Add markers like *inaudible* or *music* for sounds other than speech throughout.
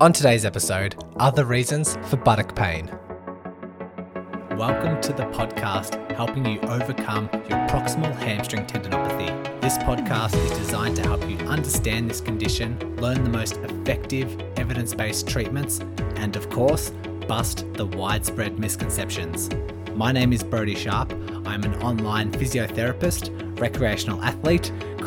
On today's episode, other reasons for buttock pain. Welcome to the podcast helping you overcome your proximal hamstring tendinopathy. This podcast is designed to help you understand this condition, learn the most effective evidence based treatments, and of course, bust the widespread misconceptions. My name is Brodie Sharp. I'm an online physiotherapist, recreational athlete,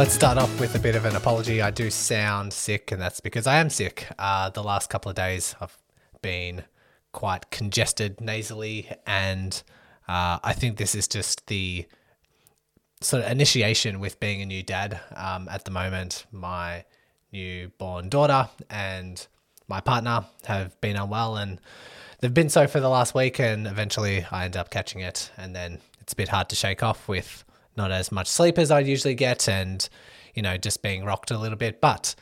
Let's start off with a bit of an apology. I do sound sick, and that's because I am sick. Uh, the last couple of days, I've been quite congested nasally, and uh, I think this is just the sort of initiation with being a new dad. Um, at the moment, my newborn daughter and my partner have been unwell, and they've been so for the last week, and eventually I end up catching it, and then it's a bit hard to shake off with not as much sleep as I'd usually get, and you know, just being rocked a little bit. But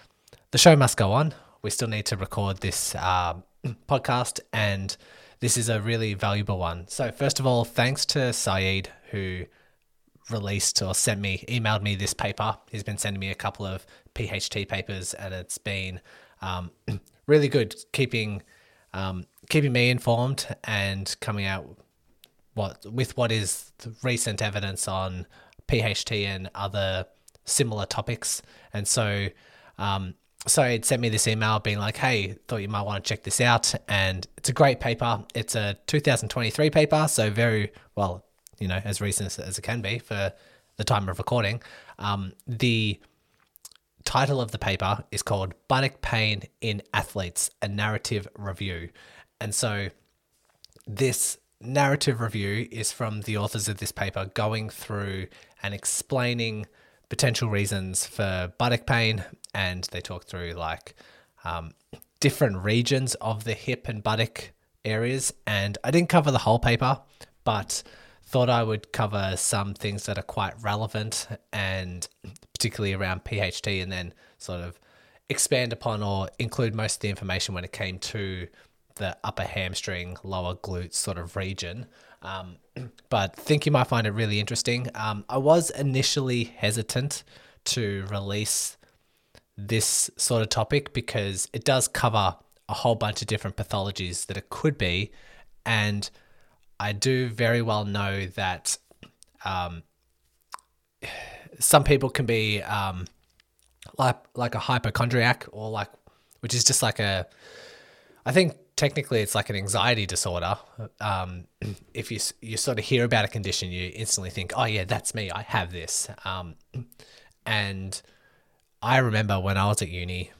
the show must go on. We still need to record this uh, *clears throat* podcast, and this is a really valuable one. So, first of all, thanks to Saeed who released or sent me, emailed me this paper. He's been sending me a couple of PHT papers, and it's been um, *clears throat* really good keeping um, keeping me informed and coming out what with what is recent evidence on PHT and other similar topics. And so, um, so it sent me this email being like, "Hey, thought you might want to check this out." And it's a great paper. It's a 2023 paper, so very well, you know, as recent as it can be for the time of recording. Um, the title of the paper is called "Buttock Pain in Athletes: A Narrative Review," and so this narrative review is from the authors of this paper going through and explaining potential reasons for buttock pain, and they talk through like um, different regions of the hip and buttock areas. And I didn't cover the whole paper, but thought I would cover some things that are quite relevant and particularly around PHT, and then sort of expand upon or include most of the information when it came to the upper hamstring, lower glute sort of region. Um, *clears throat* but think you might find it really interesting. Um, I was initially hesitant to release this sort of topic because it does cover a whole bunch of different pathologies that it could be. And I do very well know that um, some people can be um, like like a hypochondriac or like which is just like a I think technically it's like an anxiety disorder. Um, if you you sort of hear about a condition, you instantly think, "Oh yeah, that's me. I have this." Um, and I remember when I was at uni,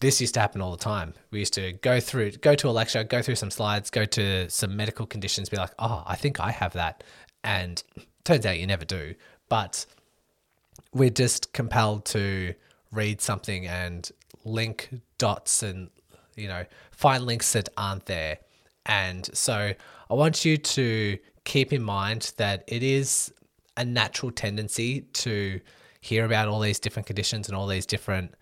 this used to happen all the time. We used to go through, go to a lecture, go through some slides, go to some medical conditions, be like, "Oh, I think I have that," and turns out you never do. But we're just compelled to read something and link dots and you know, find links that aren't there. And so I want you to keep in mind that it is a natural tendency to hear about all these different conditions and all these different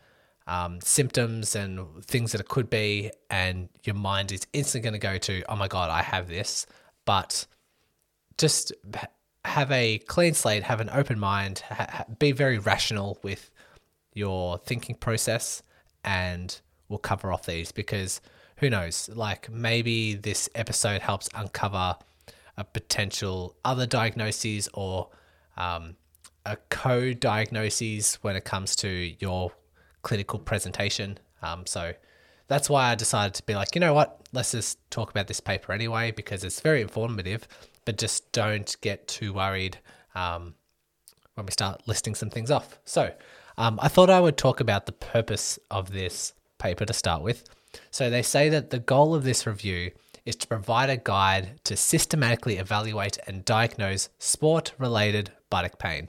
um, symptoms and things that it could be, and your mind is instantly going to go to, oh my God, I have this. But just have a clean slate, have an open mind, ha- be very rational with your thinking process, and we'll cover off these because who knows? Like maybe this episode helps uncover a potential other diagnoses or um, a co-diagnoses when it comes to your clinical presentation. Um, so that's why I decided to be like, you know what? Let's just talk about this paper anyway because it's very informative. But just don't get too worried um, when we start listing some things off. So um, I thought I would talk about the purpose of this paper to start with. So they say that the goal of this review is to provide a guide to systematically evaluate and diagnose sport related buttock pain.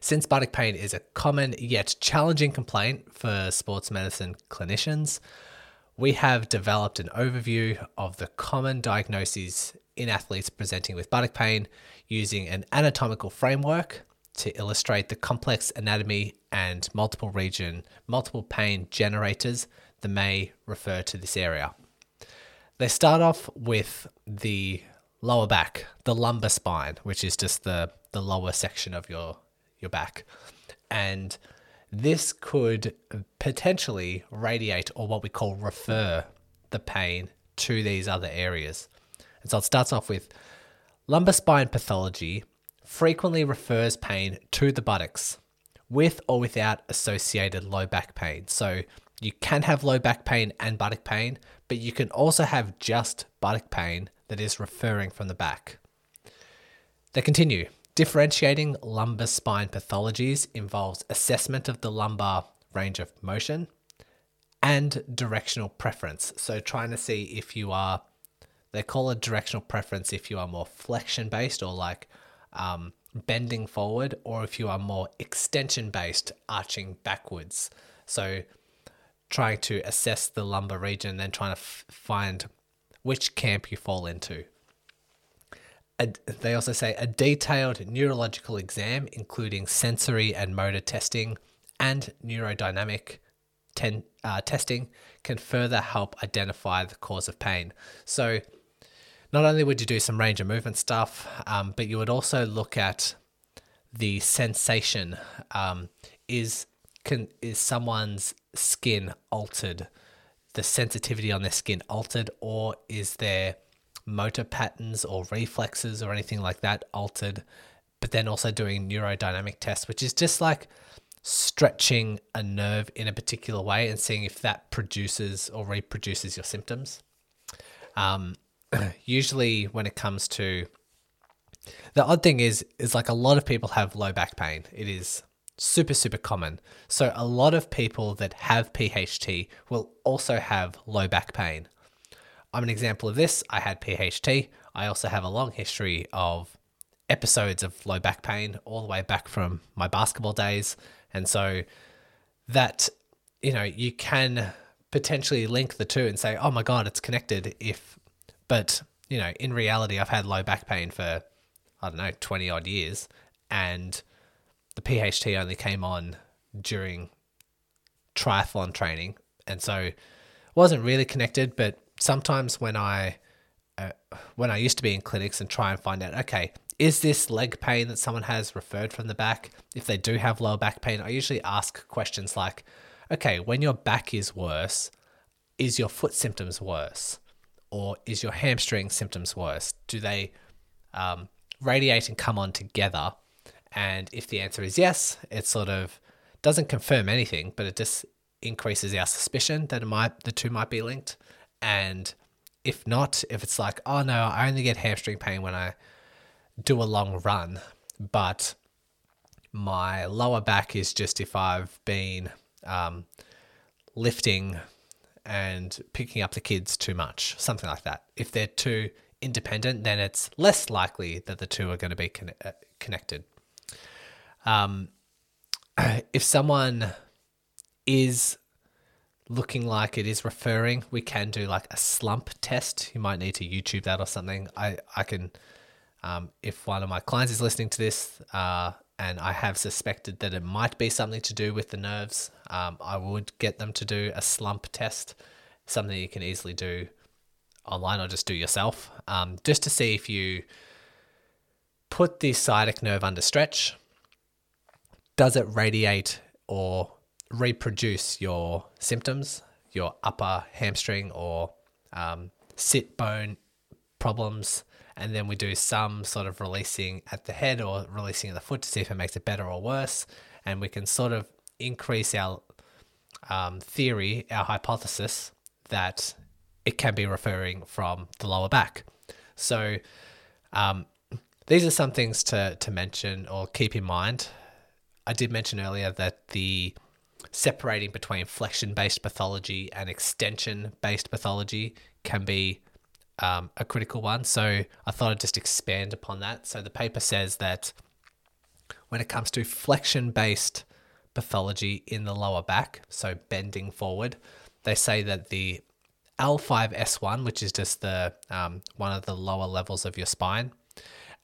Since buttock pain is a common yet challenging complaint for sports medicine clinicians, we have developed an overview of the common diagnoses in athletes presenting with buttock pain using an anatomical framework to illustrate the complex anatomy and multiple region, multiple pain generators that may refer to this area. They start off with the lower back, the lumbar spine, which is just the, the lower section of your, your back. And this could potentially radiate or what we call refer the pain to these other areas. And so it starts off with lumbar spine pathology frequently refers pain to the buttocks with or without associated low back pain. So you can have low back pain and buttock pain, but you can also have just buttock pain that is referring from the back. They continue. Differentiating lumbar spine pathologies involves assessment of the lumbar range of motion and directional preference. So, trying to see if you are, they call it directional preference if you are more flexion based or like um, bending forward, or if you are more extension based, arching backwards. So, trying to assess the lumbar region, and then trying to f- find which camp you fall into. A, they also say a detailed neurological exam, including sensory and motor testing and neurodynamic ten, uh, testing, can further help identify the cause of pain. So, not only would you do some range of movement stuff, um, but you would also look at the sensation. Um, is can is someone's skin altered? The sensitivity on their skin altered, or is their motor patterns or reflexes or anything like that altered? But then also doing neurodynamic tests, which is just like stretching a nerve in a particular way and seeing if that produces or reproduces your symptoms. Um, *clears throat* usually, when it comes to the odd thing is, is like a lot of people have low back pain. It is super, super common. So, a lot of people that have PHT will also have low back pain. I'm an example of this. I had PHT. I also have a long history of episodes of low back pain all the way back from my basketball days. And so that, you know, you can potentially link the two and say, oh my God, it's connected if, but, you know, in reality, I've had low back pain for, I don't know, 20 odd years. And the PHT only came on during triathlon training. And so wasn't really connected, but sometimes when I, uh, when I used to be in clinics and try and find out, okay, is this leg pain that someone has referred from the back? If they do have lower back pain, I usually ask questions like, okay, when your back is worse, is your foot symptoms worse? Or is your hamstring symptoms worse? Do they um, radiate and come on together? And if the answer is yes, it sort of doesn't confirm anything, but it just increases our suspicion that it might the two might be linked. And if not, if it's like, oh no, I only get hamstring pain when I do a long run, but my lower back is just if I've been um, lifting and picking up the kids too much, something like that. If they're too independent, then it's less likely that the two are going to be con- uh, connected. Um, *clears throat* if someone is looking like it is referring, we can do like a slump test. You might need to YouTube that or something. I, I can um, if one of my clients is listening to this uh, and I have suspected that it might be something to do with the nerves, um, I would get them to do a slump test, something you can easily do online or just do yourself, um, just to see if you put the sciatic nerve under stretch. Does it radiate or reproduce your symptoms, your upper hamstring or um, sit bone problems? and then we do some sort of releasing at the head or releasing at the foot to see if it makes it better or worse. And we can sort of increase our um, theory, our hypothesis that it can be referring from the lower back. So um, these are some things to, to mention or keep in mind. I did mention earlier that the separating between flexion based pathology and extension based pathology can be um, a critical one. So I thought I'd just expand upon that. So the paper says that when it comes to flexion based pathology in the lower back, so bending forward, they say that the L5S1, which is just the um, one of the lower levels of your spine,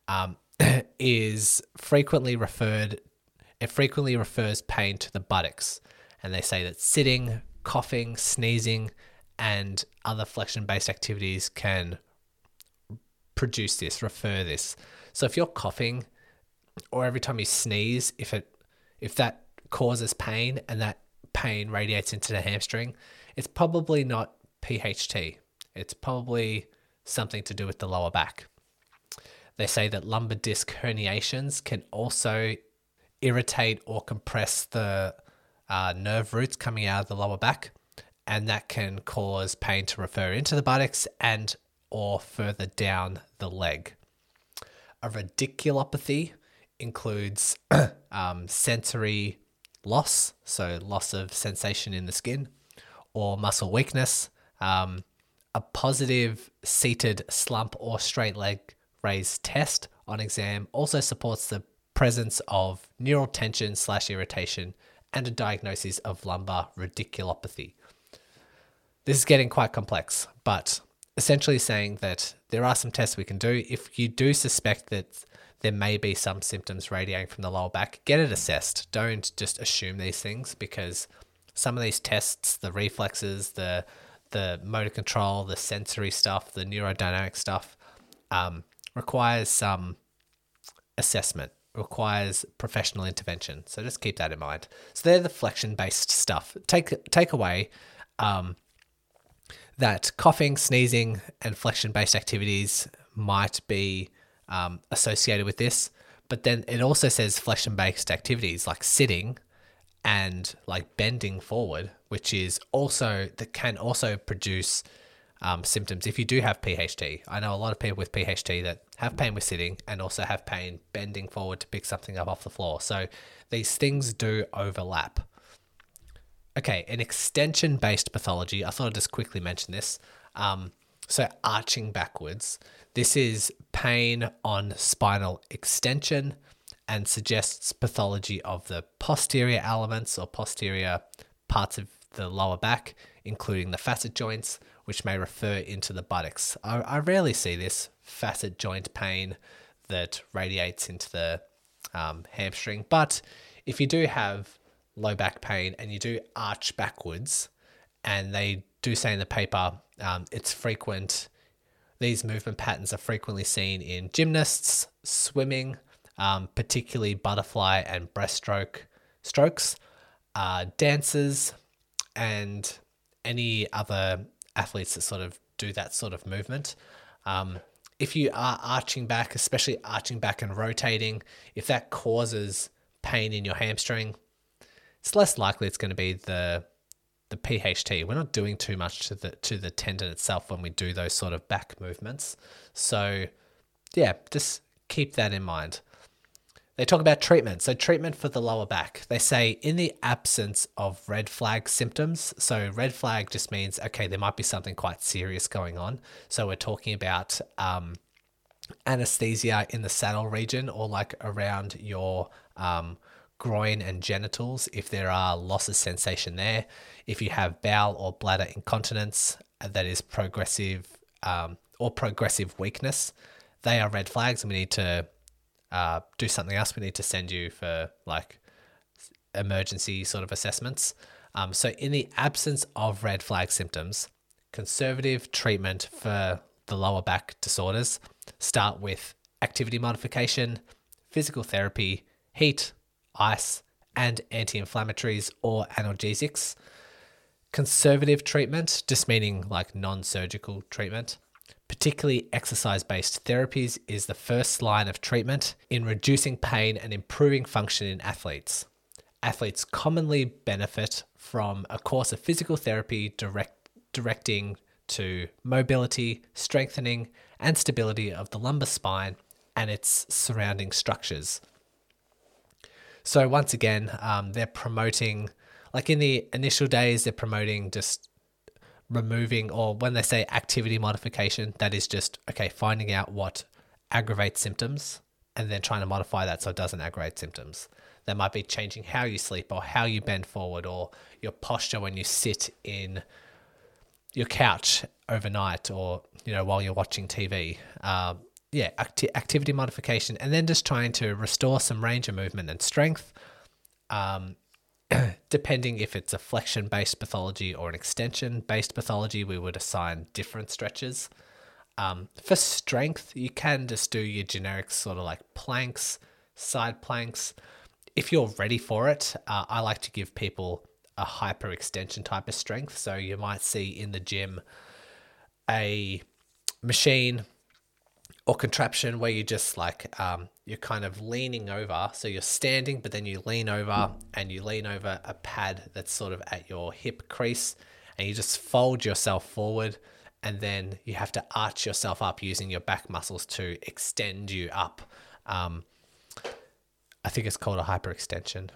um, *clears throat* is frequently referred. It frequently refers pain to the buttocks, and they say that sitting, coughing, sneezing, and other flexion-based activities can produce this, refer this. So if you're coughing, or every time you sneeze, if it if that causes pain and that pain radiates into the hamstring, it's probably not PHT. It's probably something to do with the lower back. They say that lumbar disc herniations can also irritate or compress the uh, nerve roots coming out of the lower back, and that can cause pain to refer into the buttocks and or further down the leg. A radiculopathy includes *clears throat* um, sensory loss, so loss of sensation in the skin, or muscle weakness. Um, a positive seated slump or straight leg raise test on exam also supports the presence of neural tension slash irritation and a diagnosis of lumbar radiculopathy. This is getting quite complex, but essentially saying that there are some tests we can do. If you do suspect that there may be some symptoms radiating from the lower back, get it assessed. Don't just assume these things because some of these tests, the reflexes, the the motor control, the sensory stuff, the neurodynamic stuff, um, requires some assessment, requires professional intervention. So just keep that in mind. So they're the flexion based stuff. Take take away um, that coughing, sneezing, and flexion based activities might be um, associated with this. But then it also says flexion based activities like sitting and like bending forward, which is also that can also produce um, symptoms if you do have PHT. I know a lot of people with PHT that have pain with sitting and also have pain bending forward to pick something up off the floor. So these things do overlap. Okay, an extension based pathology. I thought I'd just quickly mention this. Um, so, arching backwards. This is pain on spinal extension and suggests pathology of the posterior elements or posterior parts of the lower back, including the facet joints, which may refer into the buttocks. I, I rarely see this facet joint pain that radiates into the um, hamstring, but if you do have low back pain and you do arch backwards, and they do say in the paper um, it's frequent. These movement patterns are frequently seen in gymnasts, swimming, um, particularly butterfly and breaststroke strokes, uh, dancers, and any other athletes that sort of do that sort of movement. Um, if you are arching back, especially arching back and rotating, if that causes pain in your hamstring, it's less likely it's going to be the the PHT. We're not doing too much to the to the tendon itself when we do those sort of back movements. So yeah, just keep that in mind. They talk about treatment. So, treatment for the lower back. They say in the absence of red flag symptoms. So, red flag just means, okay, there might be something quite serious going on. So, we're talking about um, anesthesia in the saddle region or like around your um, groin and genitals if there are loss of sensation there. If you have bowel or bladder incontinence uh, that is progressive um, or progressive weakness, they are red flags and we need to uh, do something else. We need to send you for like emergency sort of assessments. Um, so, in the absence of red flag symptoms, conservative treatment for the lower back disorders start with activity modification, physical therapy, heat, ice, and anti inflammatories or analgesics. Conservative treatment, just meaning like non surgical treatment, particularly exercise based therapies, is the first line of treatment in reducing pain and improving function in athletes. Athletes commonly benefit from a course of physical therapy direct, directing to mobility, strengthening, and stability of the lumbar spine and its surrounding structures. So once again, um, they're promoting, like in the initial days, they're promoting just removing, or when they say activity modification, that is just okay, finding out what aggravates symptoms and then trying to modify that so it doesn't aggravate symptoms. That might be changing how you sleep or how you bend forward or your posture when you sit in your couch overnight or you know while you're watching TV. Um, yeah, acti- activity modification, and then just trying to restore some range of movement and strength. Um, *clears throat* depending if it's a flexion based pathology or an extension based pathology, we would assign different stretches. Um, for strength, you can just do your generic sort of like planks, side planks. If you're ready for it, uh, I like to give people a hyper extension type of strength. So you might see in the gym a machine or contraption where you just like um, you're kind of leaning over. So you're standing but then you lean over and you lean over a pad that's sort of at your hip crease and you just fold yourself forward and then you have to arch yourself up using your back muscles to extend you up. Um, i think it's called a hyperextension.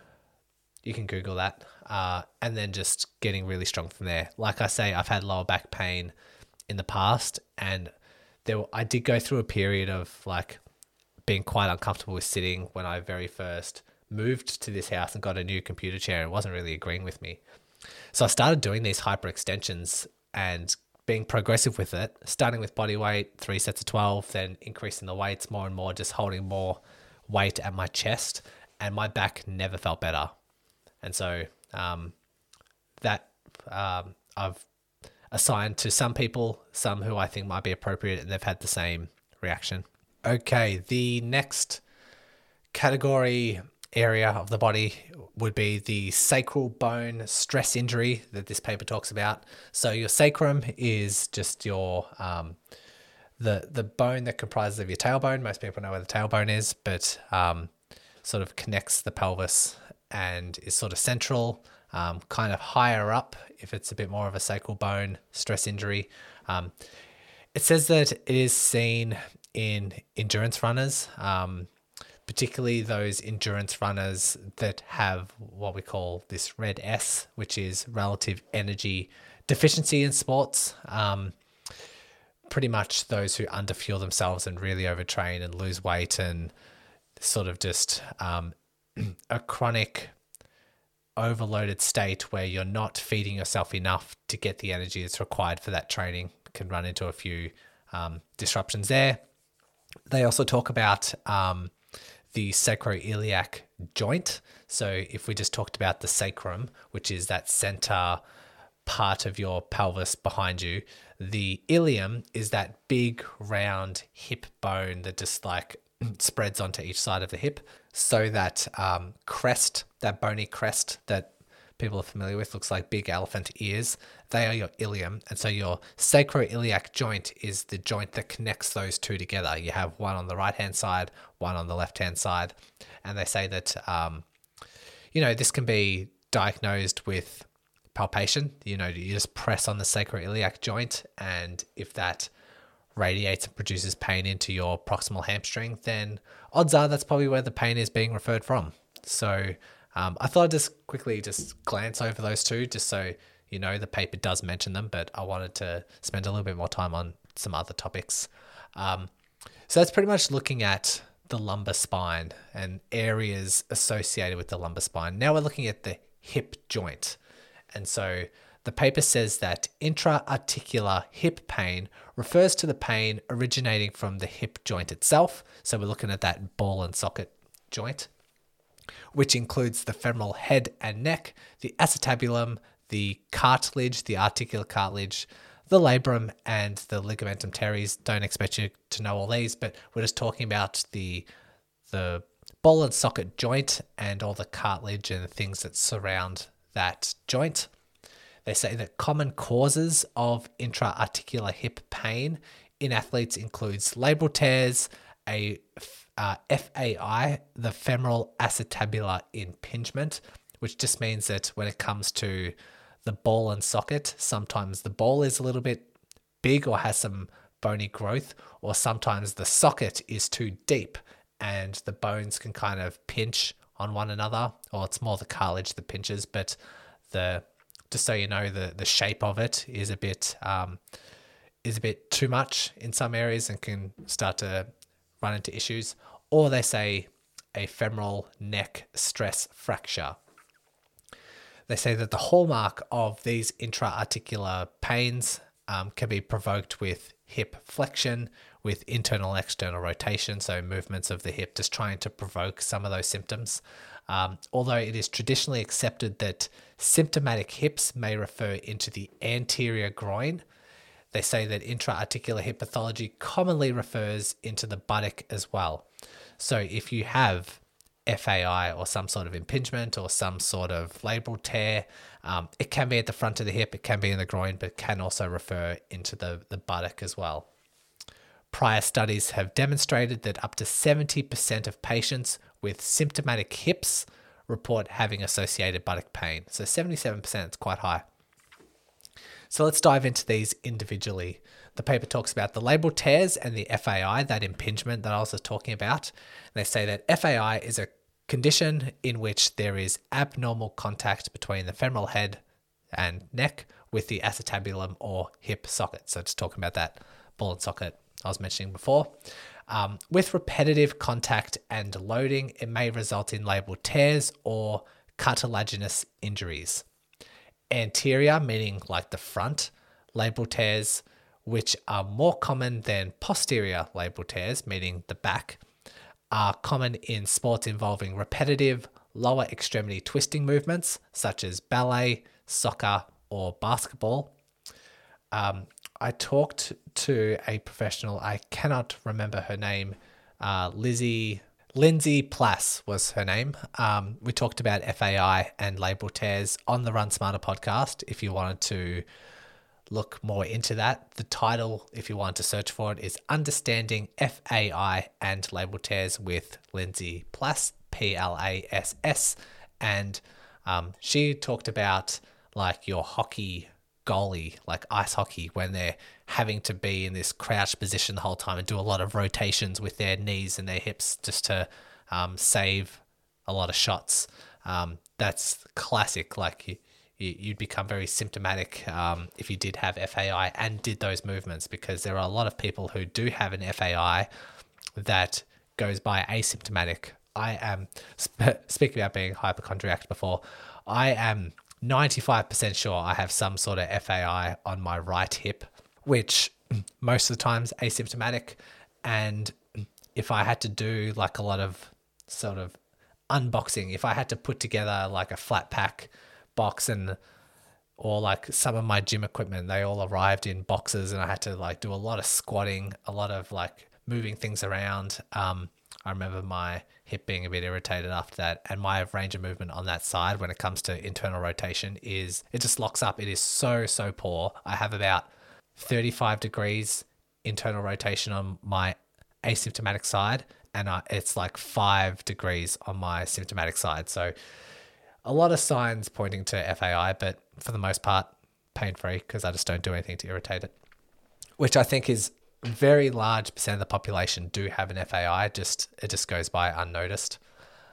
You can google that uh, and then just getting really strong from there. Like i say i've had lower back pain in the past and there I did go through a period of like being quite uncomfortable with sitting when I very first moved to this house and got a new computer chair. It wasn't really agreeing with me. So I started doing these hyper extensions and being progressive with it, starting with body weight, three sets of 12, then increasing the weights more and more, just holding more weight at my chest. And my back never felt better. And so um, that um, I've assigned to some people, some who I think might be appropriate, and they've had the same reaction. Okay, the next category area of the body would be the sacral bone stress injury that this paper talks about. So your sacrum is just your um, the the bone that comprises of your tailbone. Most people know where the tailbone is, but um, sort of connects the pelvis and is sort of central um, kind of higher up if it's a bit more of a sacral bone stress injury. Um, it says that it is seen in endurance runners, um, particularly those endurance runners that have what we call this red S, which is relative energy deficiency in sports. Um, pretty much those who underfuel themselves and really overtrain and lose weight and sort of just um, *clears throat* a chronic overloaded state where you're not feeding yourself enough to get the energy that's required for that training can run into a few um, disruptions there. They also talk about um, the sacroiliac joint. So if we just talked about the sacrum, which is that center part of your pelvis behind you, the ilium is that big round hip bone that just like *clears throat* spreads onto each side of the hip so that um, crest, that bony crest that people are familiar with, looks like big elephant ears. They are your ilium. And so your sacroiliac joint is the joint that connects those two together. You have one on the right hand side, one on the left hand side. And they say that, um, you know, this can be diagnosed with palpation. You know, you just press on the sacroiliac joint, and if that radiates and produces pain into your proximal hamstring, then odds are that's probably where the pain is being referred from. So um, I thought I'd just quickly just glance over those two, just so you know the paper does mention them, but I wanted to spend a little bit more time on some other topics. Um, so that's pretty much looking at the lumbar spine and areas associated with the lumbar spine. Now we're looking at the hip joint. And so the paper says that intra-articular hip pain refers to the pain originating from the hip joint itself. So we're looking at that ball and socket joint, which includes the femoral head and neck, the acetabulum, the cartilage, the articular cartilage, the labrum, and the ligamentum teres. Don't expect you to know all these, but we're just talking about the the ball and socket joint and all the cartilage and the things that surround that joint. They say that common causes of intra-articular hip pain in athletes includes labral tears, a uh, FAI, the femoral acetabular impingement, which just means that when it comes to the ball and socket, sometimes the ball is a little bit big or has some bony growth, or sometimes the socket is too deep and the bones can kind of pinch on one another, or it's more the cartilage that pinches, but the just so you know, the the shape of it is a bit um, is a bit too much in some areas and can start to run into issues. Or they say a femoral neck stress fracture. They say that the hallmark of these intra-articular pains um, can be provoked with hip flexion, with internal external rotation, so movements of the hip, just trying to provoke some of those symptoms. Um, although it is traditionally accepted that symptomatic hips may refer into the anterior groin, they say that intra-articular hip pathology commonly refers into the buttock as well. So if you have FAI or some sort of impingement or some sort of labral tear. Um, it can be at the front of the hip, it can be in the groin, but can also refer into the, the buttock as well. Prior studies have demonstrated that up to 70% of patients with symptomatic hips report having associated buttock pain. So 77% is quite high. So let's dive into these individually. The paper talks about the labral tears and the FAI, that impingement that I was talking about. They say that FAI is a condition in which there is abnormal contact between the femoral head and neck with the acetabulum or hip socket. So, just talking about that ball and socket I was mentioning before. Um, with repetitive contact and loading, it may result in labral tears or cartilaginous injuries. Anterior, meaning like the front, labral tears, which are more common than posterior labral tears, meaning the back, are common in sports involving repetitive lower extremity twisting movements, such as ballet, soccer, or basketball. Um, I talked to a professional, I cannot remember her name, uh, Lizzie. Lindsay Plass was her name. Um, we talked about FAI and labral tears on the Run Smarter podcast. If you wanted to look more into that. The title, if you want to search for it, is Understanding FAI and Labral Tears with Lindsay Plass, P L A S S. And um, she talked about like your hockey goalie, like ice hockey, when they're having to be in this crouched position the whole time and do a lot of rotations with their knees and their hips just to um, save a lot of shots. Um, that's classic. Like you'd become very symptomatic um, if you did have FAI and did those movements because there are a lot of people who do have an FAI that goes by asymptomatic. I am, sp- *laughs* speaking about being hypochondriac before, I am 95% sure I have some sort of FAI on my right hip, which *clears throat* most of the times asymptomatic. And if I had to do like a lot of sort of unboxing, if I had to put together like a flat pack box and or like some of my gym equipment they all arrived in boxes and i had to like do a lot of squatting a lot of like moving things around um, i remember my hip being a bit irritated after that and my range of movement on that side when it comes to internal rotation is it just locks up it is so so poor i have about 35 degrees internal rotation on my asymptomatic side and I, it's like five degrees on my symptomatic side so a lot of signs pointing to FAI, but for the most part, pain free because I just don't do anything to irritate it. Which I think is very large percent of the population do have an FAI. Just it just goes by unnoticed.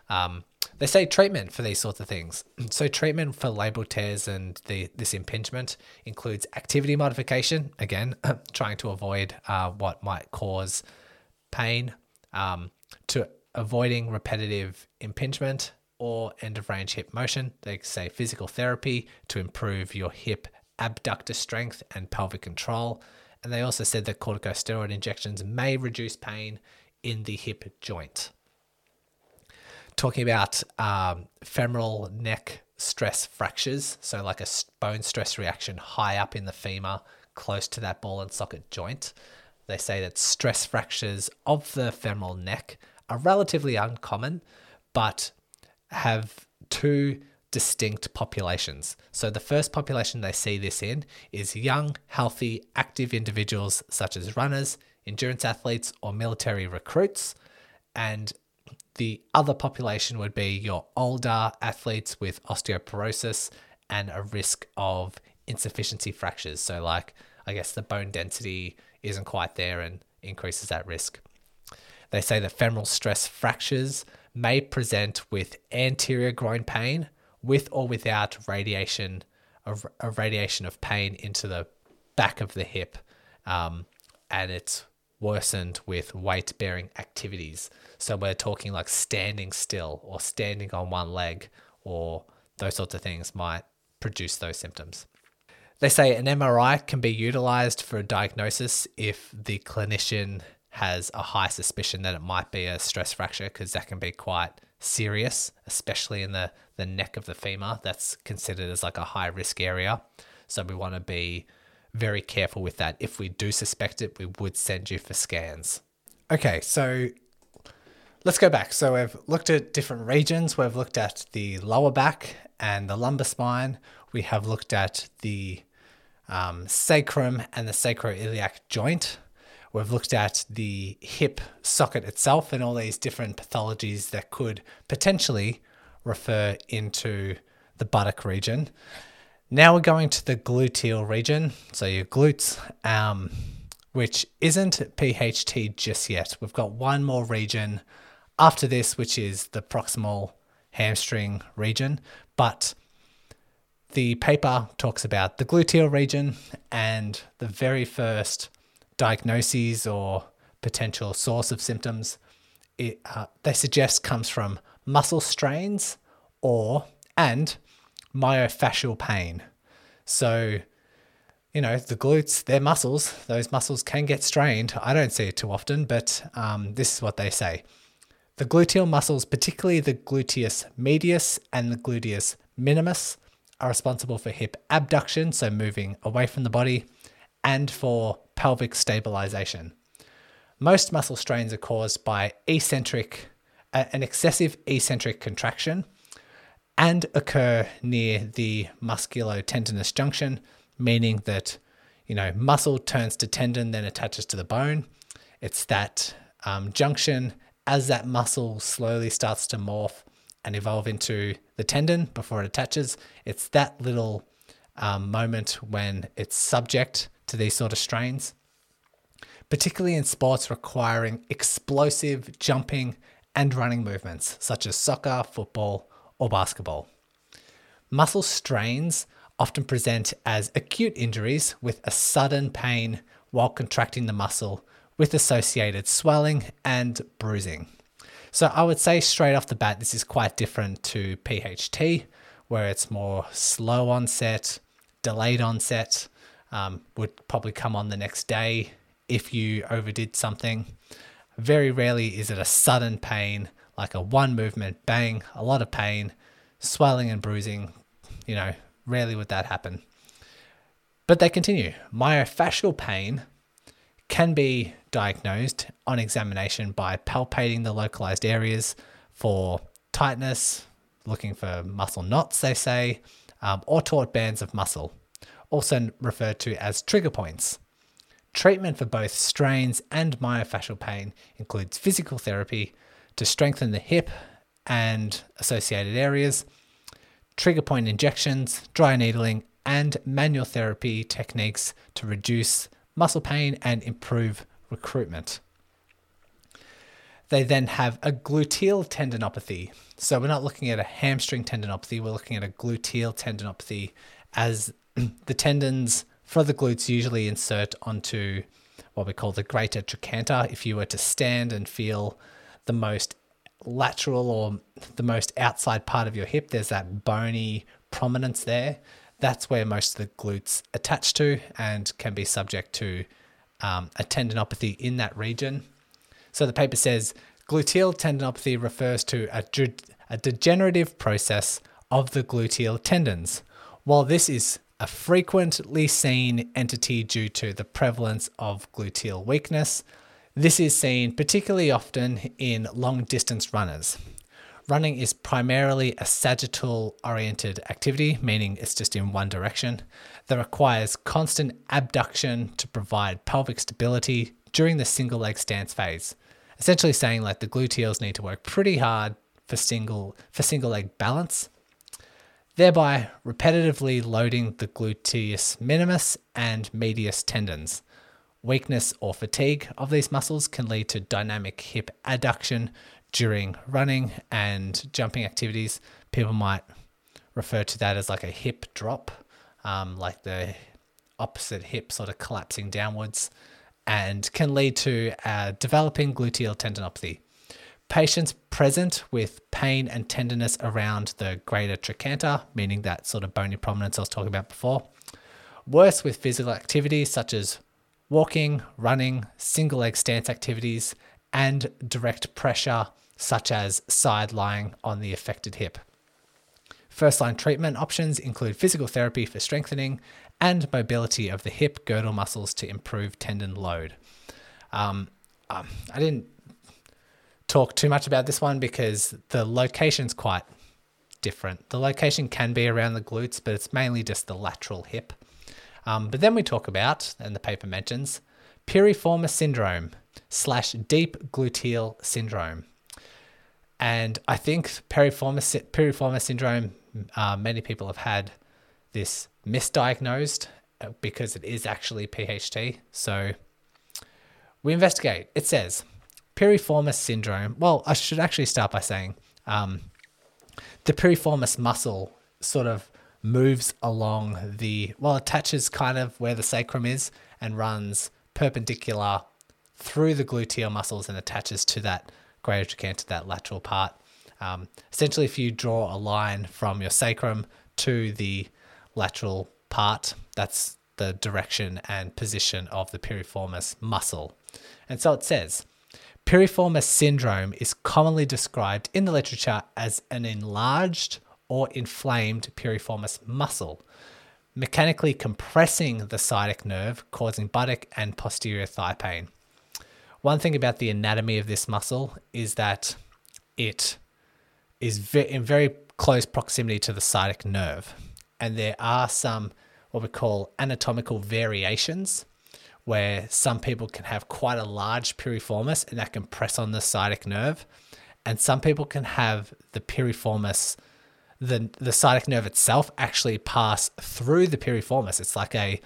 Um, they say treatment for these sorts of things. *clears throat* So treatment for labral tears and the this impingement includes activity modification. Again, *clears throat* trying to avoid uh, what might cause pain. Um, to avoiding repetitive impingement or end of range hip motion. They say physical therapy to improve your hip abductor strength and pelvic control. And they also said that corticosteroid injections may reduce pain in the hip joint. Talking about um, femoral neck stress fractures, so like a bone stress reaction high up in the femur, close to that ball and socket joint. They say that stress fractures of the femoral neck are relatively uncommon, but have two distinct populations. So, the first population they see this in is young, healthy, active individuals such as runners, endurance athletes, or military recruits. And the other population would be your older athletes with osteoporosis and a risk of insufficiency fractures. So, like, I guess the bone density isn't quite there and increases that risk. They say that femoral stress fractures may present with anterior groin pain with or without radiation of radiation of pain into the back of the hip um, and it's worsened with weight bearing activities. So we're talking like standing still or standing on one leg or those sorts of things might produce those symptoms. They say an MRI can be utilized for a diagnosis if the clinician has a high suspicion that it might be a stress fracture because that can be quite serious, especially in the, the neck of the femur. That's considered as like a high risk area. So we want to be very careful with that. If we do suspect it, we would send you for scans. Okay, so let's go back. So we've looked at different regions. We've looked at the lower back and the lumbar spine. We have looked at the um, sacrum and the sacroiliac joint. We've looked at the hip socket itself and all these different pathologies that could potentially refer into the buttock region. Now we're going to the gluteal region, so your glutes, um, which isn't PHT just yet. We've got one more region after this, which is the proximal hamstring region, but the paper talks about the gluteal region and the very first diagnoses or potential source of symptoms it, uh, they suggest comes from muscle strains or and myofascial pain. So, you know, the glutes, they're muscles. Those muscles can get strained. I don't see it too often, but um, this is what they say. The gluteal muscles, particularly the gluteus medius and the gluteus minimus, are responsible for hip abduction, so moving away from the body, and for pelvic stabilization. Most muscle strains are caused by eccentric, uh, an excessive eccentric contraction and occur near the musculotendinous junction, meaning that you know muscle turns to tendon, then attaches to the bone. It's that um, junction as that muscle slowly starts to morph and evolve into the tendon before it attaches. It's that little um, moment when it's subject to these sort of strains, particularly in sports requiring explosive jumping and running movements, such as soccer, football, or basketball. Muscle strains often present as acute injuries with a sudden pain while contracting the muscle, with associated swelling and bruising. So, I would say straight off the bat, this is quite different to PHT, where it's more slow onset, delayed onset, um, would probably come on the next day if you overdid something. Very rarely is it a sudden pain, like a one movement bang, a lot of pain, swelling and bruising. You know, rarely would that happen. But they continue. Myofascial pain can be diagnosed on examination by palpating the localized areas for tightness, looking for muscle knots, they say, um, or taut bands of muscle also referred to as trigger points. Treatment for both strains and myofascial pain includes physical therapy to strengthen the hip and associated areas, trigger point injections, dry needling, and manual therapy techniques to reduce muscle pain and improve recruitment. They then have a gluteal tendinopathy. So we're not looking at a hamstring tendinopathy, we're looking at a gluteal tendinopathy as the tendons for the glutes usually insert onto what we call the greater trochanter. If you were to stand and feel the most lateral or the most outside part of your hip, there's that bony prominence there. That's where most of the glutes attach to and can be subject to um, a tendinopathy in that region. So the paper says gluteal tendinopathy refers to a, a degenerative process of the gluteal tendons. While this is a frequently seen entity due to the prevalence of gluteal weakness. This is seen particularly often in long distance runners. Running is primarily a sagittal oriented activity, meaning it's just in one direction, that requires constant abduction to provide pelvic stability during the single leg stance phase. Essentially saying like the gluteals need to work pretty hard for single for single leg balance thereby repetitively loading the gluteus minimus and medius tendons. Weakness or fatigue of these muscles can lead to dynamic hip adduction during running and jumping activities. People might refer to that as like a hip drop, um, like the opposite hip sort of collapsing downwards, and can lead to uh, developing gluteal tendinopathy. Patients present with pain and tenderness around the greater trochanter, meaning that sort of bony prominence I was talking about before, worse with physical activities such as walking, running, single leg stance activities, and direct pressure such as side lying on the affected hip. First line treatment options include physical therapy for strengthening and mobility of the hip girdle muscles to improve tendon load. Um, um, I didn't talk too much about this one because the location's quite different. The location can be around the glutes, but it's mainly just the lateral hip. Um, but then we talk about, and the paper mentions, piriformis syndrome slash deep gluteal syndrome. And I think piriformis, piriformis syndrome uh, many people have had this misdiagnosed uh, because it is actually PHT. So we investigate. It says piriformis syndrome. Well, I should actually start by saying um, the piriformis muscle sort of moves along the, well, attaches kind of where the sacrum is and runs perpendicular through the gluteal muscles and attaches to that greater trochanter, that lateral part. Um, essentially, if you draw a line from your sacrum to the lateral part, that's the direction and position of the piriformis muscle. And so it says, piriformis syndrome is commonly described in the literature as an enlarged or inflamed piriformis muscle, mechanically compressing the sciatic nerve, causing buttock and posterior thigh pain. One thing about the anatomy of this muscle is that it is in very close proximity to the sciatic nerve. And there are some what we call anatomical variations where some people can have quite a large piriformis and that can press on the sciatic nerve. And some people can have the piriformis, the, the sciatic nerve itself actually pass through the piriformis. It's like a,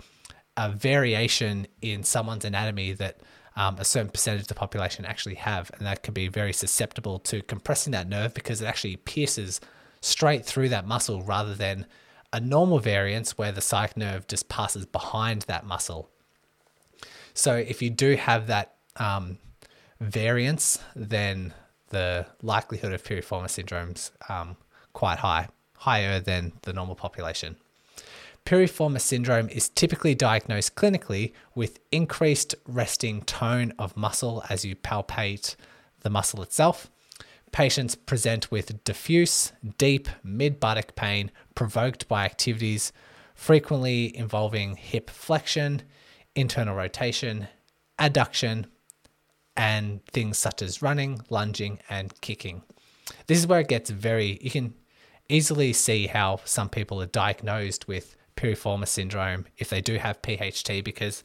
a variation in someone's anatomy that um, a certain percentage of the population actually have, and that can be very susceptible to compressing that nerve because it actually pierces straight through that muscle rather than a normal variance where the sciatic nerve just passes behind that muscle. So if you do have that um, variance, then the likelihood of piriformis syndrome's um, quite high, higher than the normal population. Piriformis syndrome is typically diagnosed clinically with increased resting tone of muscle as you palpate the muscle itself. Patients present with diffuse, deep mid buttock pain provoked by activities frequently involving hip flexion, internal rotation, adduction, and things such as running, lunging, and kicking. This is where it gets very, you can easily see how some people are diagnosed with piriformis syndrome if they do have PHT because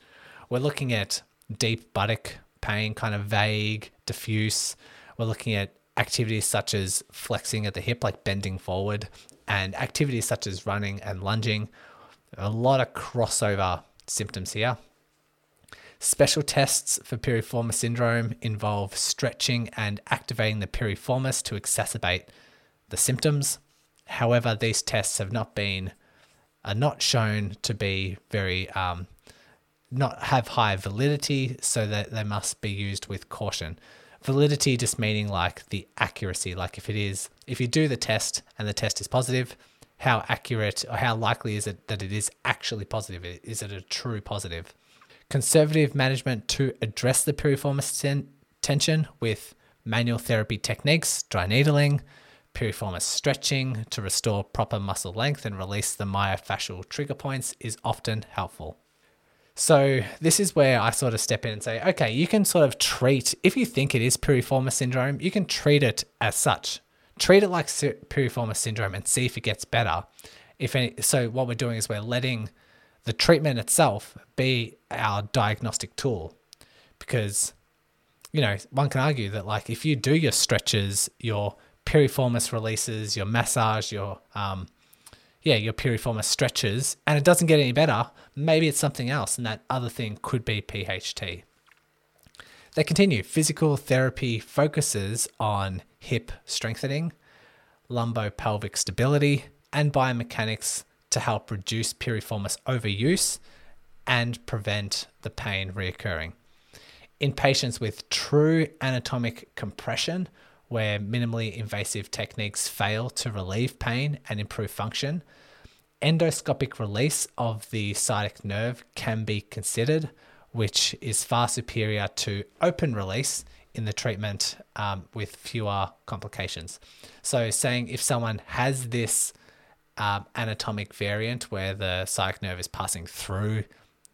we're looking at deep buttock pain, kind of vague, diffuse. We're looking at activities such as flexing at the hip, like bending forward, and activities such as running and lunging. A lot of crossover symptoms here. Special tests for piriformis syndrome involve stretching and activating the piriformis to exacerbate the symptoms. However, these tests have not been are not shown to be very um, not have high validity, so that they must be used with caution. Validity just meaning like the accuracy, like if it is if you do the test and the test is positive, how accurate or how likely is it that it is actually positive? Is it a true positive? Conservative management to address the piriformis ten- tension with manual therapy techniques, dry needling, piriformis stretching to restore proper muscle length and release the myofascial trigger points is often helpful. So, this is where I sort of step in and say, okay, you can sort of treat, if you think it is piriformis syndrome, you can treat it as such. Treat it like piriformis syndrome and see if it gets better. If any, so, what we're doing is we're letting the treatment itself be our diagnostic tool because you know one can argue that like if you do your stretches your piriformis releases, your massage, your um, yeah, your piriformis stretches, and it doesn't get any better, maybe it's something else, and that other thing could be PHT. They continue. Physical therapy focuses on hip strengthening, lumbo pelvic stability, and biomechanics to help reduce piriformis overuse and prevent the pain reoccurring. In patients with true anatomic compression, where minimally invasive techniques fail to relieve pain and improve function, endoscopic release of the sciatic nerve can be considered, which is far superior to open release in the treatment um, with fewer complications. So, saying if someone has this um, anatomic variant where the sciatic nerve is passing through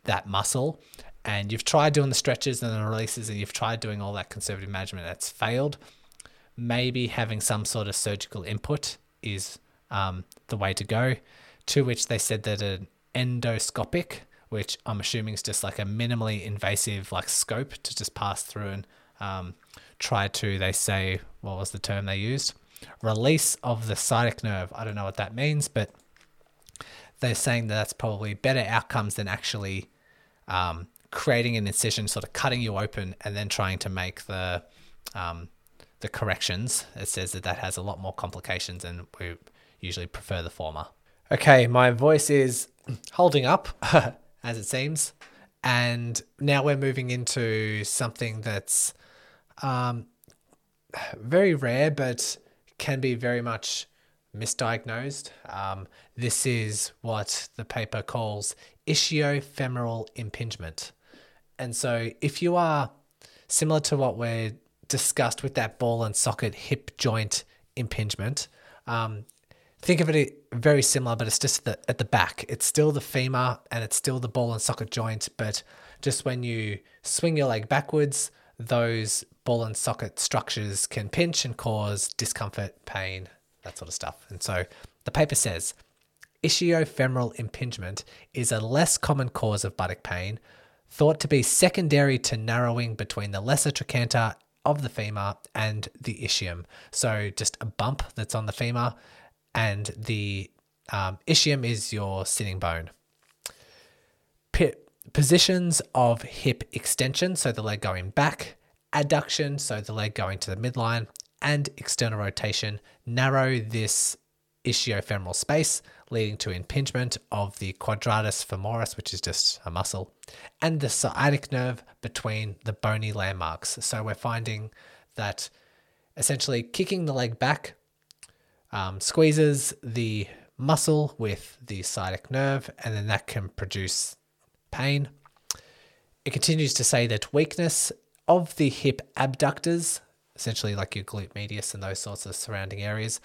that muscle, and you've tried doing the stretches and the releases, and you've tried doing all that conservative management, that's failed, maybe having some sort of surgical input is um, the way to go. To which they said that an endoscopic, which I'm assuming is just like a minimally invasive like scope to just pass through and um, try to, they say, what was the term they used? Release of the sciatic nerve. I don't know what that means, but they're saying that that's probably better outcomes than actually um, creating an incision, sort of cutting you open and then trying to make the um, the corrections. It says that that has a lot more complications, and we usually prefer the former. Okay, my voice is holding up, *laughs* as it seems, and now we're moving into something that's um, very rare, but can be very much misdiagnosed. Um, this is what the paper calls ischiofemoral impingement. And so, if you are similar to what we're discussed with that ball and socket hip joint impingement, um, think of it very similar, but it's just the, at the back. It's still the femur and it's still the ball and socket joint, but just when you swing your leg backwards, those ball and socket structures can pinch and cause discomfort, pain, that sort of stuff. And so the paper says ischiofemoral impingement is a less common cause of buttock pain, thought to be secondary to narrowing between the lesser trochanter of the femur and the ischium. So just a bump that's on the femur, and the um, ischium is your sitting bone. P- positions of hip extension, so the leg going back, adduction, so the leg going to the midline, and external rotation narrow this ischiofemoral space, leading to impingement of the quadratus femoris, which is just a muscle, and the sciatic nerve between the bony landmarks. So we're finding that essentially kicking the leg back um, squeezes the muscle with the sciatic nerve, and then that can produce pain. It continues to say that weakness of the hip abductors, essentially like your glute medius and those sorts of surrounding areas,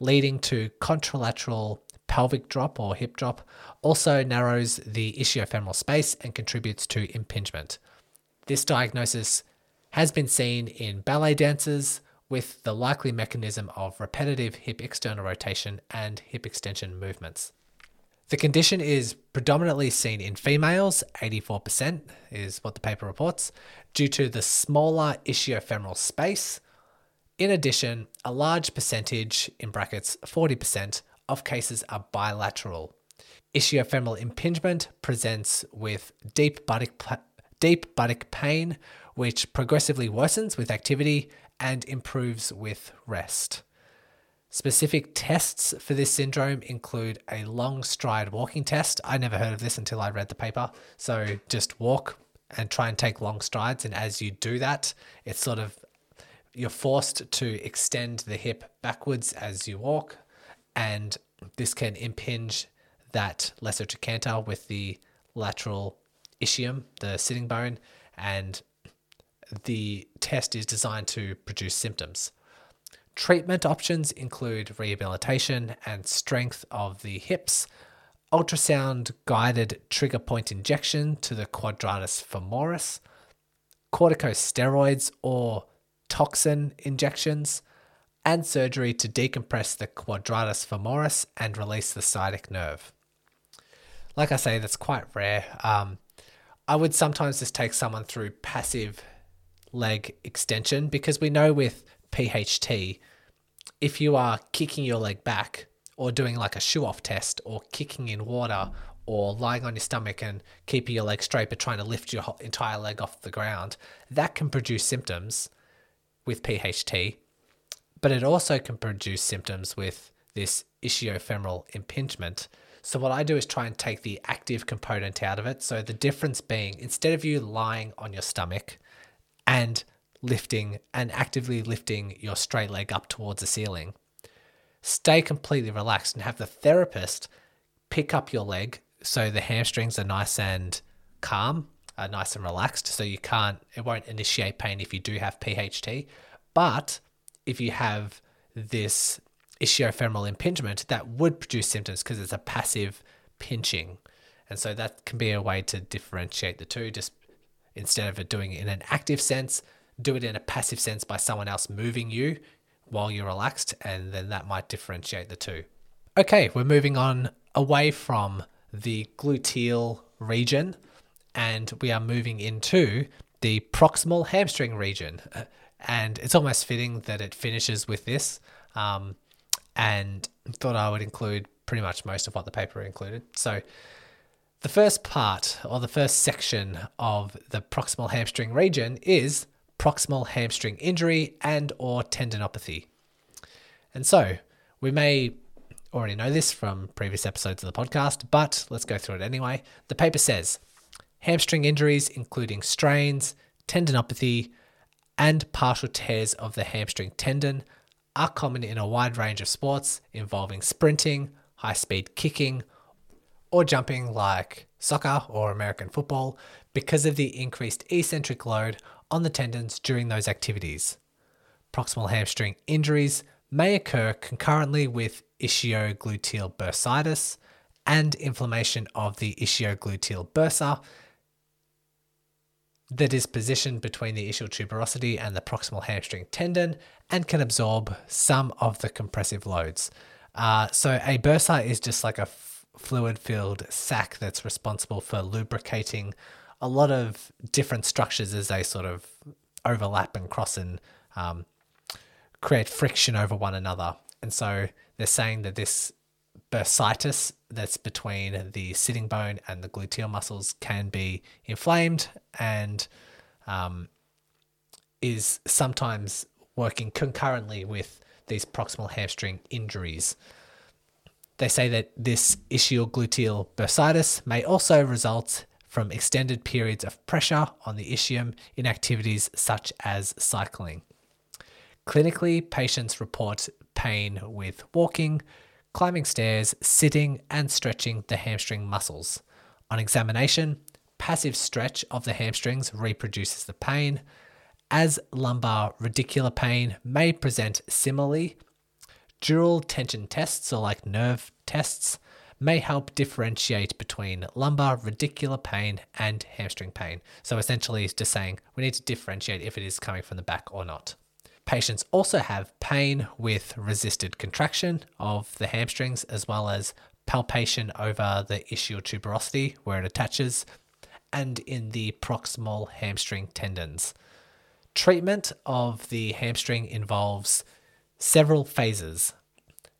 leading to contralateral pelvic drop or hip drop, also narrows the ischiofemoral space and contributes to impingement. This diagnosis has been seen in ballet dancers with the likely mechanism of repetitive hip external rotation and hip extension movements. The condition is predominantly seen in females, 84% is what the paper reports, due to the smaller ischiofemoral space. In addition, a large percentage, in brackets 40%, of cases are bilateral. Ischiofemoral impingement presents with deep buttock, deep buttock pain, which progressively worsens with activity and improves with rest. Specific tests for this syndrome include a long stride walking test. I never heard of this until I read the paper. So just walk and try and take long strides. And as you do that, it's sort of you're forced to extend the hip backwards as you walk. And this can impinge that lesser trochanter with the lateral ischium, the sitting bone. And the test is designed to produce symptoms. Treatment options include rehabilitation and strength of the hips, ultrasound guided trigger point injection to the quadratus femoris, corticosteroids or toxin injections, and surgery to decompress the quadratus femoris and release the sciatic nerve. Like I say, that's quite rare. Um, I would sometimes just take someone through passive leg extension because we know with PHT, if you are kicking your leg back or doing like a shoe off test or kicking in water or lying on your stomach and keeping your leg straight but trying to lift your entire leg off the ground, that can produce symptoms with PHT, but it also can produce symptoms with this ischiofemoral impingement. So, what I do is try and take the active component out of it. So, the difference being instead of you lying on your stomach and lifting and actively lifting your straight leg up towards the ceiling. Stay completely relaxed and have the therapist pick up your leg so the hamstrings are nice and calm, are nice and relaxed. So you can't, it won't initiate pain if you do have PHT. But if you have this ischiofemoral impingement, that would produce symptoms because it's a passive pinching. And so that can be a way to differentiate the two. Just instead of doing it in an active sense, do it in a passive sense by someone else moving you while you're relaxed, and then that might differentiate the two. Okay, we're moving on away from the gluteal region and we are moving into the proximal hamstring region. And it's almost fitting that it finishes with this. Um, and thought I would include pretty much most of what the paper included. So, the first part or the first section of the proximal hamstring region is proximal hamstring injury and or tendinopathy. And so, we may already know this from previous episodes of the podcast, but let's go through it anyway. The paper says hamstring injuries, including strains, tendinopathy, and partial tears of the hamstring tendon, are common in a wide range of sports involving sprinting, high speed kicking, or jumping like soccer or American football because of the increased eccentric load on the tendons during those activities. Proximal hamstring injuries may occur concurrently with ischio-gluteal bursitis and inflammation of the ischio-gluteal bursa that is positioned between the ischial tuberosity and the proximal hamstring tendon and can absorb some of the compressive loads. Uh, so a bursa is just like a f- fluid-filled sac that's responsible for lubricating a lot of different structures as they sort of overlap and cross and um, create friction over one another. And so they're saying that this bursitis that's between the sitting bone and the gluteal muscles can be inflamed and um, is sometimes working concurrently with these proximal hamstring injuries. They say that this ischiogluteal bursitis may also result from extended periods of pressure on the ischium in activities such as cycling. Clinically, patients report pain with walking, climbing stairs, sitting, and stretching the hamstring muscles. On examination, passive stretch of the hamstrings reproduces the pain, as lumbar radicular pain may present similarly. Dural tension tests, or like nerve tests, may help differentiate between lumbar radicular pain and hamstring pain. So essentially, it's just saying we need to differentiate if it is coming from the back or not. Patients also have pain with resisted contraction of the hamstrings, as well as palpation over the ischial tuberosity where it attaches, and in the proximal hamstring tendons. Treatment of the hamstring involves several phases.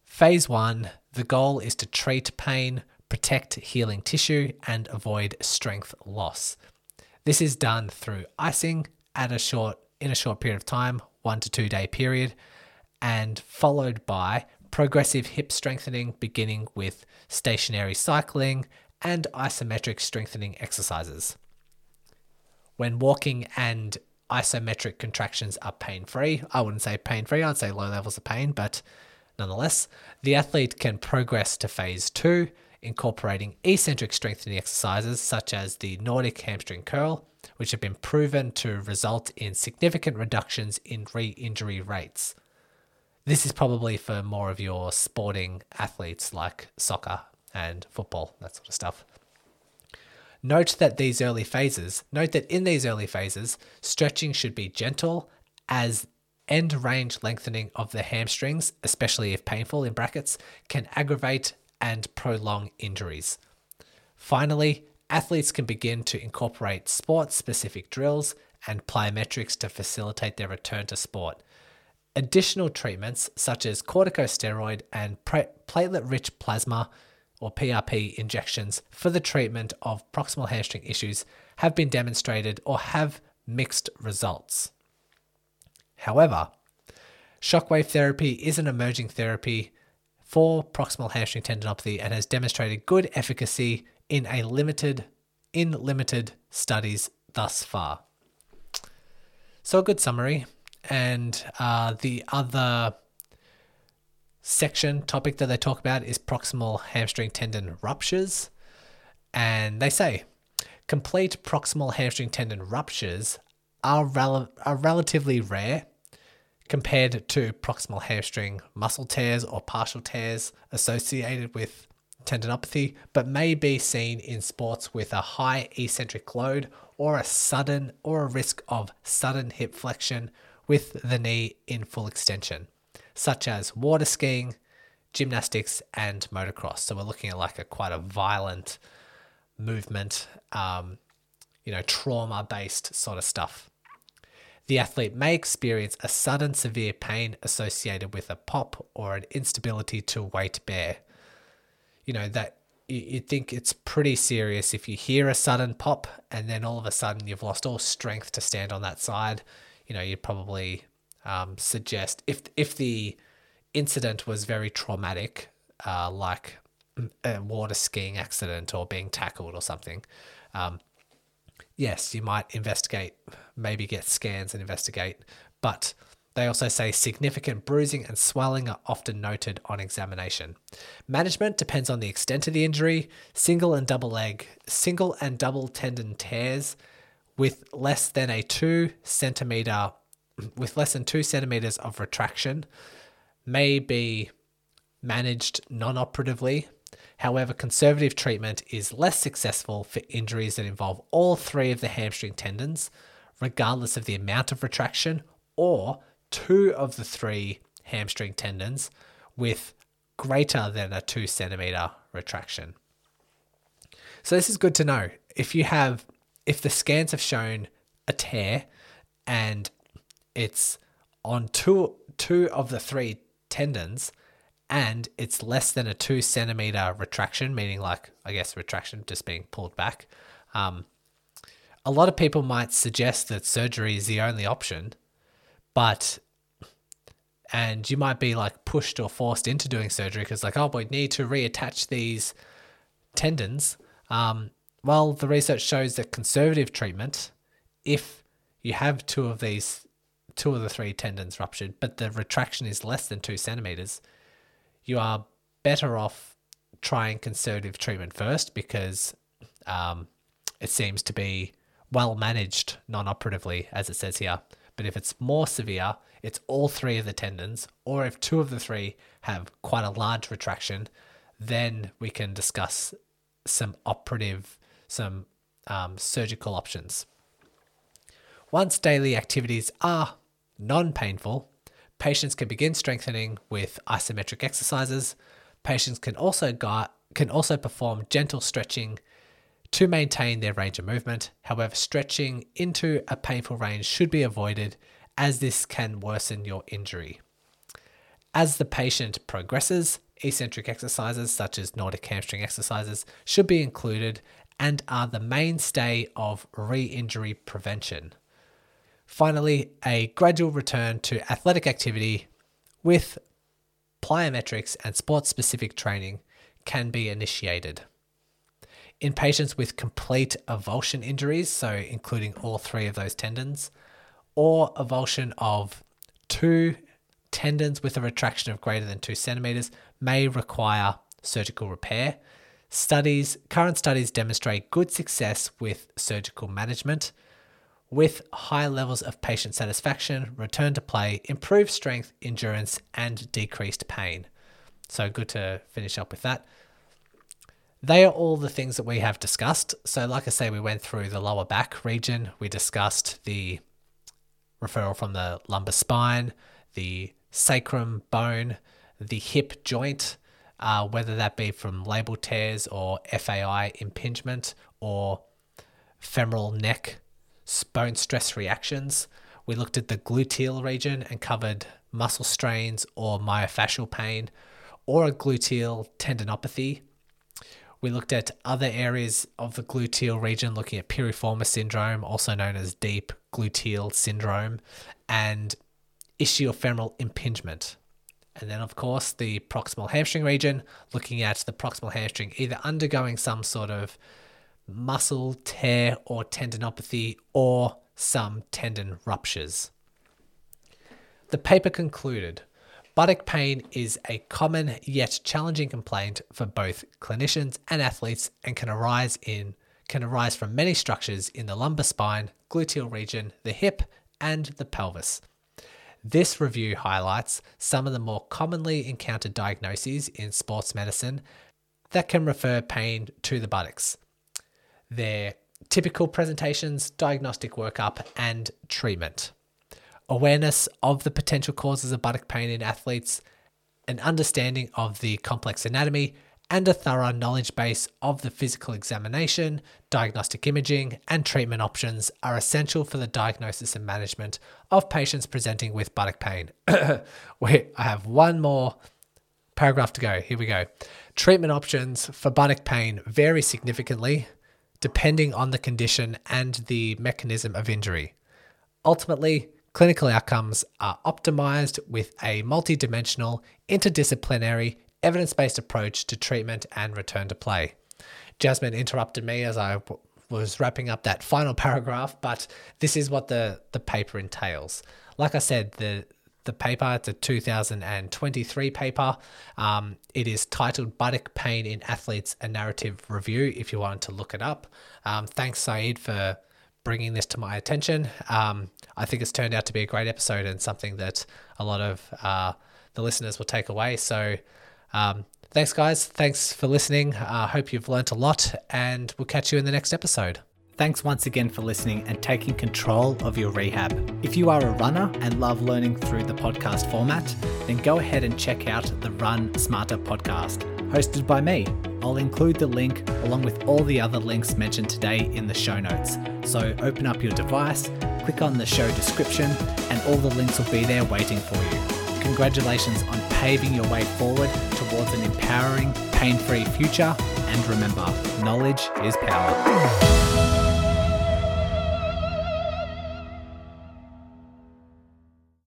Phase one the goal is to treat pain, protect healing tissue, and avoid strength loss. This is done through icing at a short in a short period of time one to two day period, and followed by progressive hip strengthening, beginning with stationary cycling and isometric strengthening exercises. When walking and isometric contractions are pain free, I wouldn't say pain free, I'd say low levels of pain, but nonetheless, the athlete can progress to phase two, incorporating eccentric strengthening exercises such as the Nordic hamstring curl which have been proven to result in significant reductions in re injury rates. This is probably for more of your sporting athletes like soccer and football, that sort of stuff. Note that these early phases, note that in these early phases, stretching should be gentle as end range lengthening of the hamstrings, especially if painful in brackets, can aggravate and prolong injuries. Finally, athletes can begin to incorporate sport specific drills and plyometrics to facilitate their return to sport. Additional treatments such as corticosteroid and platelet rich plasma or PRP injections for the treatment of proximal hamstring issues have been demonstrated or have mixed results. However, shockwave therapy is an emerging therapy for proximal hamstring tendinopathy and has demonstrated good efficacy in a limited in limited studies thus far. So a good summary, and uh, the other section topic that they talk about is proximal hamstring tendon ruptures. And they say complete proximal hamstring tendon ruptures are, rel- are relatively rare compared to proximal hamstring muscle tears or partial tears associated with tendinopathy, but may be seen in sports with a high eccentric load or a sudden or a risk of sudden hip flexion with the knee in full extension, such as water skiing, gymnastics, and motocross. So we're looking at like a quite a violent movement, um, you know, trauma based sort of stuff. The athlete may experience a sudden severe pain associated with a pop or an instability to weight bear. You know, that you think it's pretty serious if you hear a sudden pop and then all of a sudden you've lost all strength to stand on that side. You know, you'd probably um, suggest if if the incident was very traumatic, uh, like a water skiing accident or being tackled or something, um, yes, you might investigate, maybe get scans and investigate, but they also say significant bruising and swelling are often noted on examination. Management depends on the extent of the injury. Single and double leg, single and double tendon tears with less than a two centimeter, with less than two centimeters of retraction may be managed non-operatively However, conservative treatment is less successful for injuries that involve all three of the hamstring tendons, regardless of the amount of retraction, or two of the three hamstring tendons with greater than a two centimeter retraction. So, this is good to know. If you have, if the scans have shown a tear and it's on two, two of the three tendons, and it's less than a two centimeter retraction, meaning like I guess retraction just being pulled back. Um, a lot of people might suggest that surgery is the only option, but and you might be like pushed or forced into doing surgery because like oh we need to reattach these tendons. Um, well, the research shows that conservative treatment, if you have two of these, two of the three tendons ruptured, but the retraction is less than two centimeters, you are better off trying conservative treatment first because um, it seems to be well managed non operatively, as it says here. But if it's more severe, it's all three of the tendons, or if two of the three have quite a large retraction, then we can discuss some operative, some um, surgical options. Once daily activities are non painful, Patients can begin strengthening with isometric exercises. Patients can also gu- can also perform gentle stretching to maintain their range of movement. However, stretching into a painful range should be avoided as this can worsen your injury. As the patient progresses, eccentric exercises such as Nordic hamstring exercises should be included and are the mainstay of re injury prevention. Finally, a gradual return to athletic activity with plyometrics and sports specific training can be initiated. In patients with complete avulsion injuries, so including all three of those tendons, or avulsion of two tendons with a retraction of greater than two centimeters, may require surgical repair. Studies, current studies demonstrate good success with surgical management with high levels of patient satisfaction, return to play, improved strength, endurance, and decreased pain. So, good to finish up with that. They are all the things that we have discussed. So, like I say, we went through the lower back region, we discussed the referral from the lumbar spine, the sacrum bone, the hip joint, uh, whether that be from labral tears or FAI impingement or femoral neck bone stress reactions. We looked at the gluteal region and covered muscle strains or myofascial pain or a gluteal tendinopathy. We looked at other areas of the gluteal region, looking at piriformis syndrome, also known as deep gluteal syndrome, and ischiofemoral impingement. And then, of course, the proximal hamstring region, looking at the proximal hamstring either undergoing some sort of muscle tear or tendinopathy, or some tendon ruptures. The paper concluded Buttock pain is a common yet challenging complaint for both clinicians and athletes and can arise in can arise from many structures in the lumbar spine, gluteal region, the hip, and the pelvis. This review highlights some of the more commonly encountered diagnoses in sports medicine that can refer pain to the buttocks. Their typical presentations, diagnostic workup, and treatment. Awareness of the potential causes of buttock pain in athletes, an understanding of the complex anatomy, and a thorough knowledge base of the physical examination, diagnostic imaging, and treatment options are essential for the diagnosis and management of patients presenting with buttock pain. *coughs* Wait, I have one more paragraph to go. Here we go. Treatment options for buttock pain vary significantly depending on the condition and the mechanism of injury. Ultimately, clinical outcomes are optimized with a multidimensional, interdisciplinary, evidence based approach to treatment and return to play. Jasmine interrupted me as I w- was wrapping up that final *laughs* paragraph, but this is what the, the paper entails. Like I said, the the paper. It's a 2023 paper. Um, it is titled Buttock Pain in Athletes, a Narrative Review, if you wanted to look it up. Um, thanks, Saeed, for bringing this to my attention. Um, I think it's turned out to be a great episode and something that a lot of uh, the listeners will take away. So, um, thanks, guys. Thanks for listening. I uh, hope you've learnt a lot, and we'll catch you in the next episode. Thanks once again for listening and taking control of your rehab. If you are a runner and love learning through the podcast format, then go ahead and check out the Run Smarter podcast, hosted by me. I'll include the link along with all the other links mentioned today in the show notes. So open up your device, click on the show description, and all the links will be there waiting for you. Congratulations on paving your way forward towards an empowering, pain free future. And remember, knowledge is power.